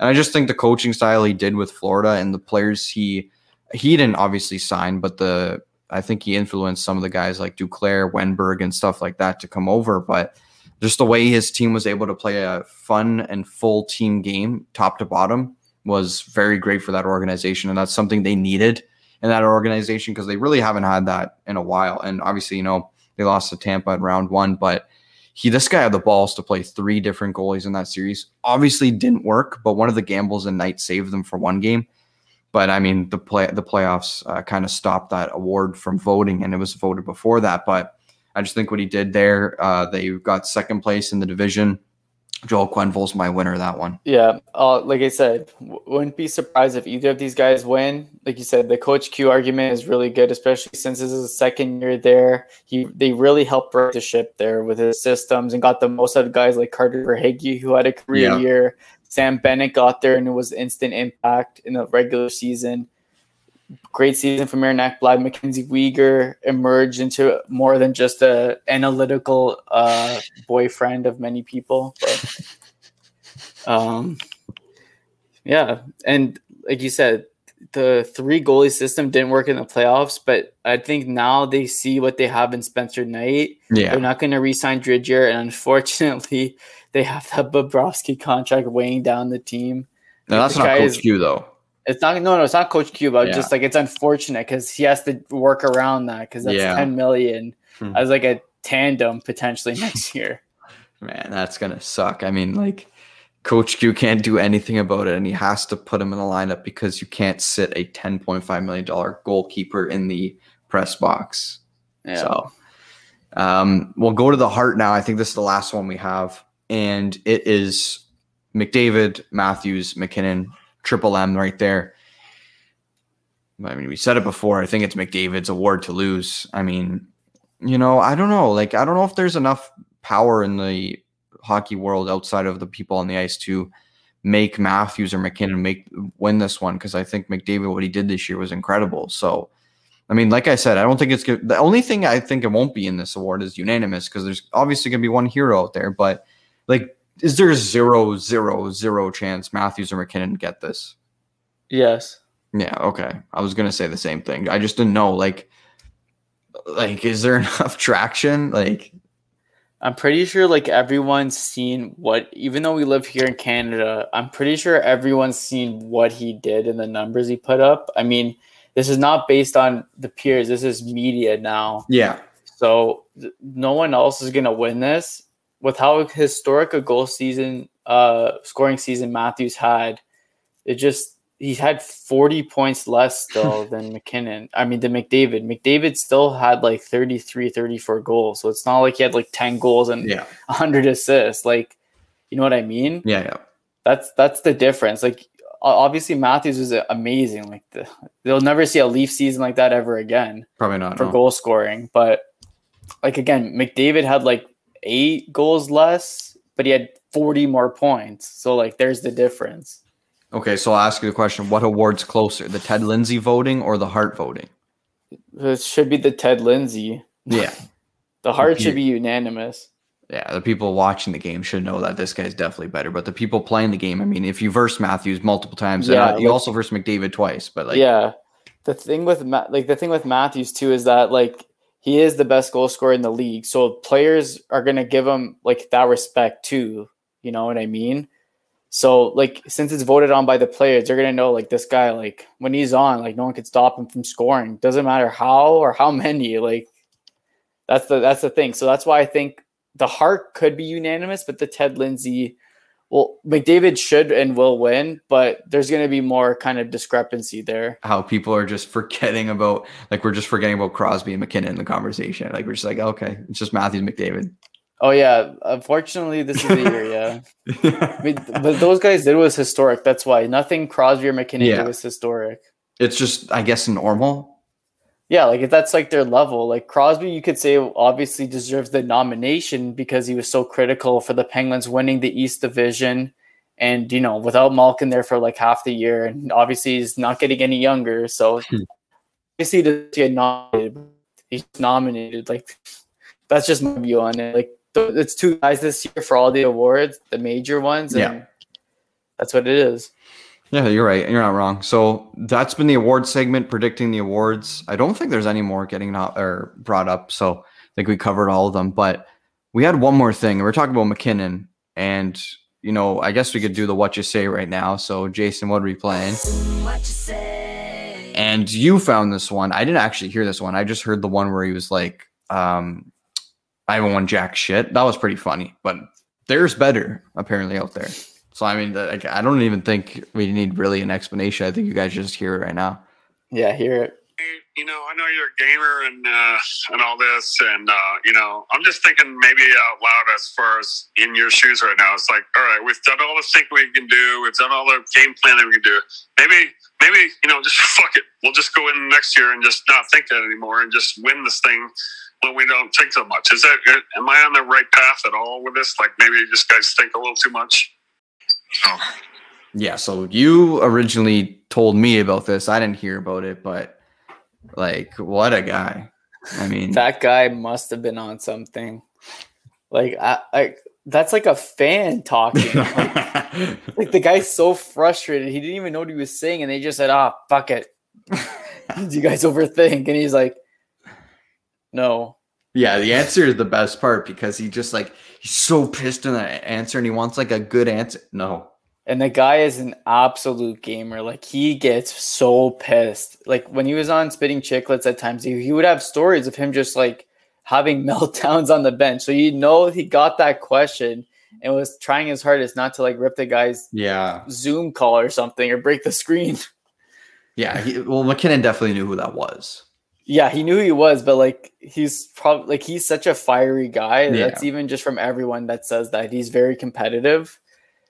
and I just think the coaching style he did with Florida and the players he he didn't obviously sign, but the I think he influenced some of the guys like Duclair, Wennberg, and stuff like that to come over. But just the way his team was able to play a fun and full team game, top to bottom, was very great for that organization, and that's something they needed in that organization because they really haven't had that in a while. And obviously, you know, they lost to Tampa in round one, but he this guy had the balls to play three different goalies in that series. Obviously, didn't work, but one of the gambles and Knight saved them for one game. But I mean, the play the playoffs uh, kind of stopped that award from voting, and it was voted before that. But I just think what he did there, uh, they got second place in the division. Joel Quenneville's my winner that one. Yeah, uh, like I said, wouldn't be surprised if either of these guys win. Like you said, the Coach Q argument is really good, especially since this is a second year there. He they really helped break the ship there with his systems and got the most out of guys like Carter Verhaeghe, who had a career yeah. year. Sam Bennett got there and it was instant impact in the regular season great season from Ekblad. Mackenzie Weegar emerged into more than just a analytical uh, boyfriend of many people. But, um, yeah, and like you said, the three goalie system didn't work in the playoffs, but I think now they see what they have in Spencer Knight. Yeah. They're not going to re-sign Driedger, and unfortunately, they have that Bobrovsky contract weighing down the team. No, that's not Coach is- Q though. It's not no no, it's not Coach Q, but Yeah. just like it's unfortunate because he has to work around that because that's Yeah. ten million Hmm. as like a tandem potentially next year. Man, that's gonna suck. I mean, like Coach Q can't do anything about it, and he has to put him in the lineup because you can't sit a ten point five million dollar goalkeeper in the press box. Yeah. So um, we'll go to the Hart now. I think this is the last one we have, and it is McDavid, Matthews, MacKinnon, triple M right there. I mean, we said it before. I think it's McDavid's award to lose. I mean, you know, I don't know. Like, I don't know if there's enough power in the hockey world outside of the people on the ice to make Matthews or MacKinnon make win this one because I think McDavid what he did this year was incredible. So, I mean, like I said, I don't think it's good. The only thing I think it won't be in this award is unanimous because there's obviously going to be one hero out there, but like, is there a zero, zero, zero chance Matthews or MacKinnon get this? yes. Yeah, okay. I was gonna say the same thing. I just didn't know, like, like is there enough traction? Like, I'm pretty sure like everyone's seen what even though we live here in Canada, I'm pretty sure everyone's seen what he did and the numbers he put up. I mean, this is not based on the peers. This is media now. yeah, So no one else is going to win this with how historic a goal season uh scoring season Matthews had. It just he had 40 points less still than MacKinnon. I mean, than McDavid. McDavid still had like 33 34 goals. So it's not like he had like 10 goals and yeah, 100 assists. Like, you know what I mean? yeah, yeah. That's that's the difference. Like obviously Matthews was amazing. Like the, they'll never see a Leaf season like that ever again Probably not. for no. goal scoring. But like again, McDavid had like eight goals less, but he had 40 more points. So like there's the difference. Okay, so I'll ask you the question: What award's closer, the Ted Lindsay voting or the Hart voting? It should be the Ted Lindsay. Yeah, The Hart should be unanimous. yeah. The people watching the game should know that this guy's definitely better. But the people playing the game, I mean, if you verse Matthews multiple times, and Yeah, uh, you like- also verse McDavid twice, but like, yeah. The thing with Ma- like the thing with Matthews too is that like he is the best goal scorer in the league. So players are gonna give him like that respect too. You know what I mean? So like since it's voted on by the players, they're gonna know like this guy like when he's on, like no one can stop him from scoring. Doesn't matter how or how many. Like that's the that's the thing. So that's why I think the Hart could be unanimous, but the Ted Lindsay, well, McDavid should and will win, but there's going to be more kind of discrepancy there. how people are just forgetting about, like, we're just forgetting about Crosby and MacKinnon in the conversation. Like, we're just like, okay, it's just Matthews, McDavid. Oh yeah, unfortunately, this is the year. Yeah, I mean, but those guys did was historic. That's why nothing Crosby or MacKinnon Yeah. did was historic. it's just, I guess, normal. Yeah, like if that's like their level. Like Crosby, you could say obviously deserves the nomination because he was so critical for the Penguins winning the East Division, and you know without Malkin there for like half the year, and obviously he's not getting any younger, so Hmm. obviously he doesn't get nominated. He's nominated. Like that's just my view on it. Like it's two guys this year for all the awards, the major ones, and Yeah. that's what it is. Yeah, you're right. You're not wrong. So that's been the award segment, predicting the awards. I don't think there's any more getting not or brought up. So I think we covered all of them. But we had one more thing. We are talking about MacKinnon, and you know, I guess we could do the what you say right now. So Jason, what are we playing? What you say? And you found this one. I didn't actually hear this one. I just heard the one where he was like, um, "I haven't won jack shit." That was pretty funny. But there's better apparently out there. So I mean, like, I don't even think we need really an explanation. I think you guys just hear it right now. Yeah, hear it. you know, I know you're a gamer and uh, and all this, and uh, you know, I'm just thinking maybe out loud as far as in your shoes right now. It's like, all right, we've done all the thinking we can do, we've done all the game plan that we can do. Maybe, maybe you know, just fuck it. We'll just go in next year and just not think that anymore, and just win this thing when we don't think so much. Is that? Am I on the right path at all with this? Like maybe you just guys think a little too much. No. Yeah. So you originally told me about this. I didn't hear about it, but like, what a guy. I mean, that guy must have been on something. Like I, I that's like a fan talking. like, like the guy's so frustrated. He didn't even know what he was saying, and they just said, "Ah, fuck it." you guys overthink, and he's like, "No." yeah, the answer is the best part because he just like he's so pissed in that answer and he wants like a good answer. No. And the guy is an absolute gamer. Like he gets so pissed. Like when he was on Spitting Chicklets at times, he, he would have stories of him just like having meltdowns on the bench. So you know he got that question and was trying his hardest not to like rip the guy's Yeah. Zoom call or something or break the screen. Yeah. He, well, MacKinnon definitely knew who that was. Yeah, he knew he was, but like he's probably like he's such a fiery guy. Yeah. That's even just from everyone that says that he's very competitive.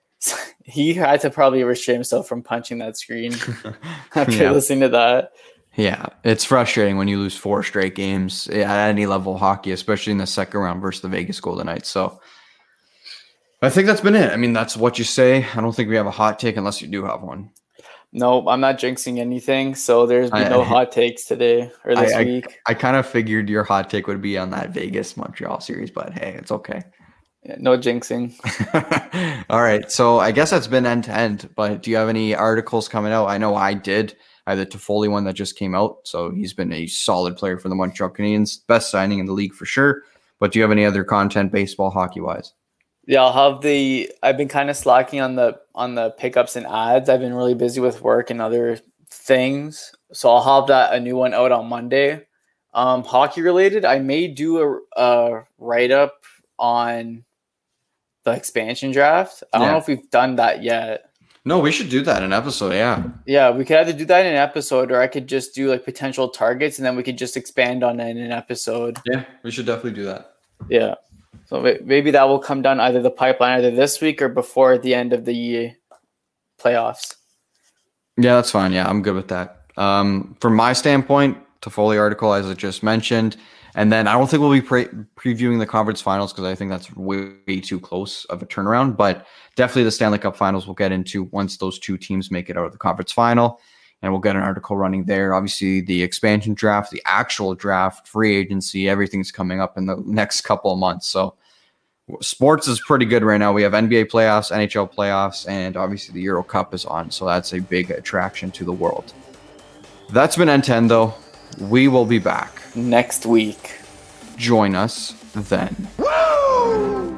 he had to probably restrain himself from punching that screen after Yeah. listening to that. Yeah, it's frustrating when you lose four straight games at any level of hockey, especially in the second round versus the Vegas Golden Knights. So I think that's been it. I mean, that's what you say. I don't think we have a hot take unless you do have one. No, I'm not jinxing anything, so there's been I- no I- hot takes today or this I- I- week. I kind of figured your hot take would be on that Vegas Montreal series, but hey, it's okay. Yeah, no jinxing. All right. So I guess that's been end to end, but do you have any articles coming out? I know I did. I have the Toffoli one that just came out. So he's been a solid player for the Montreal Canadiens. Best signing in the league for sure. But do you have any other content, baseball, hockey wise? Yeah, I'll have the. I've been kind of slacking on the on the pickups and ads. I've been really busy with work and other things, so I'll have that a new one out on Monday. Um, hockey related, I may do a, a write up on the expansion draft. I don't Yeah. know if we've done that yet. No, we should do that in an episode. Yeah. Yeah, we could either do that in an episode, or I could just do like potential targets, and then we could just expand on it in an episode. Yeah, we should definitely do that. Yeah. So maybe that will come down either the pipeline either this week or before the end of the playoffs. Yeah, that's fine. Yeah, I'm good with that. Um, from my standpoint, Toffoli article, as I just mentioned, and then I don't think we'll be pre- previewing the conference finals because I think that's way, way too close of a turnaround. But definitely the Stanley Cup finals we'll get into once those two teams make it out of the conference final. And we'll get an article running there. Obviously, the expansion draft, the actual draft, free agency, everything's coming up in the next couple of months. So sports is pretty good right now. We have NBA playoffs, NHL playoffs, and obviously the Euro Cup is on. So that's a big attraction to the world. That's been Nintendo. We will be back. Next week. Join us then. Woo!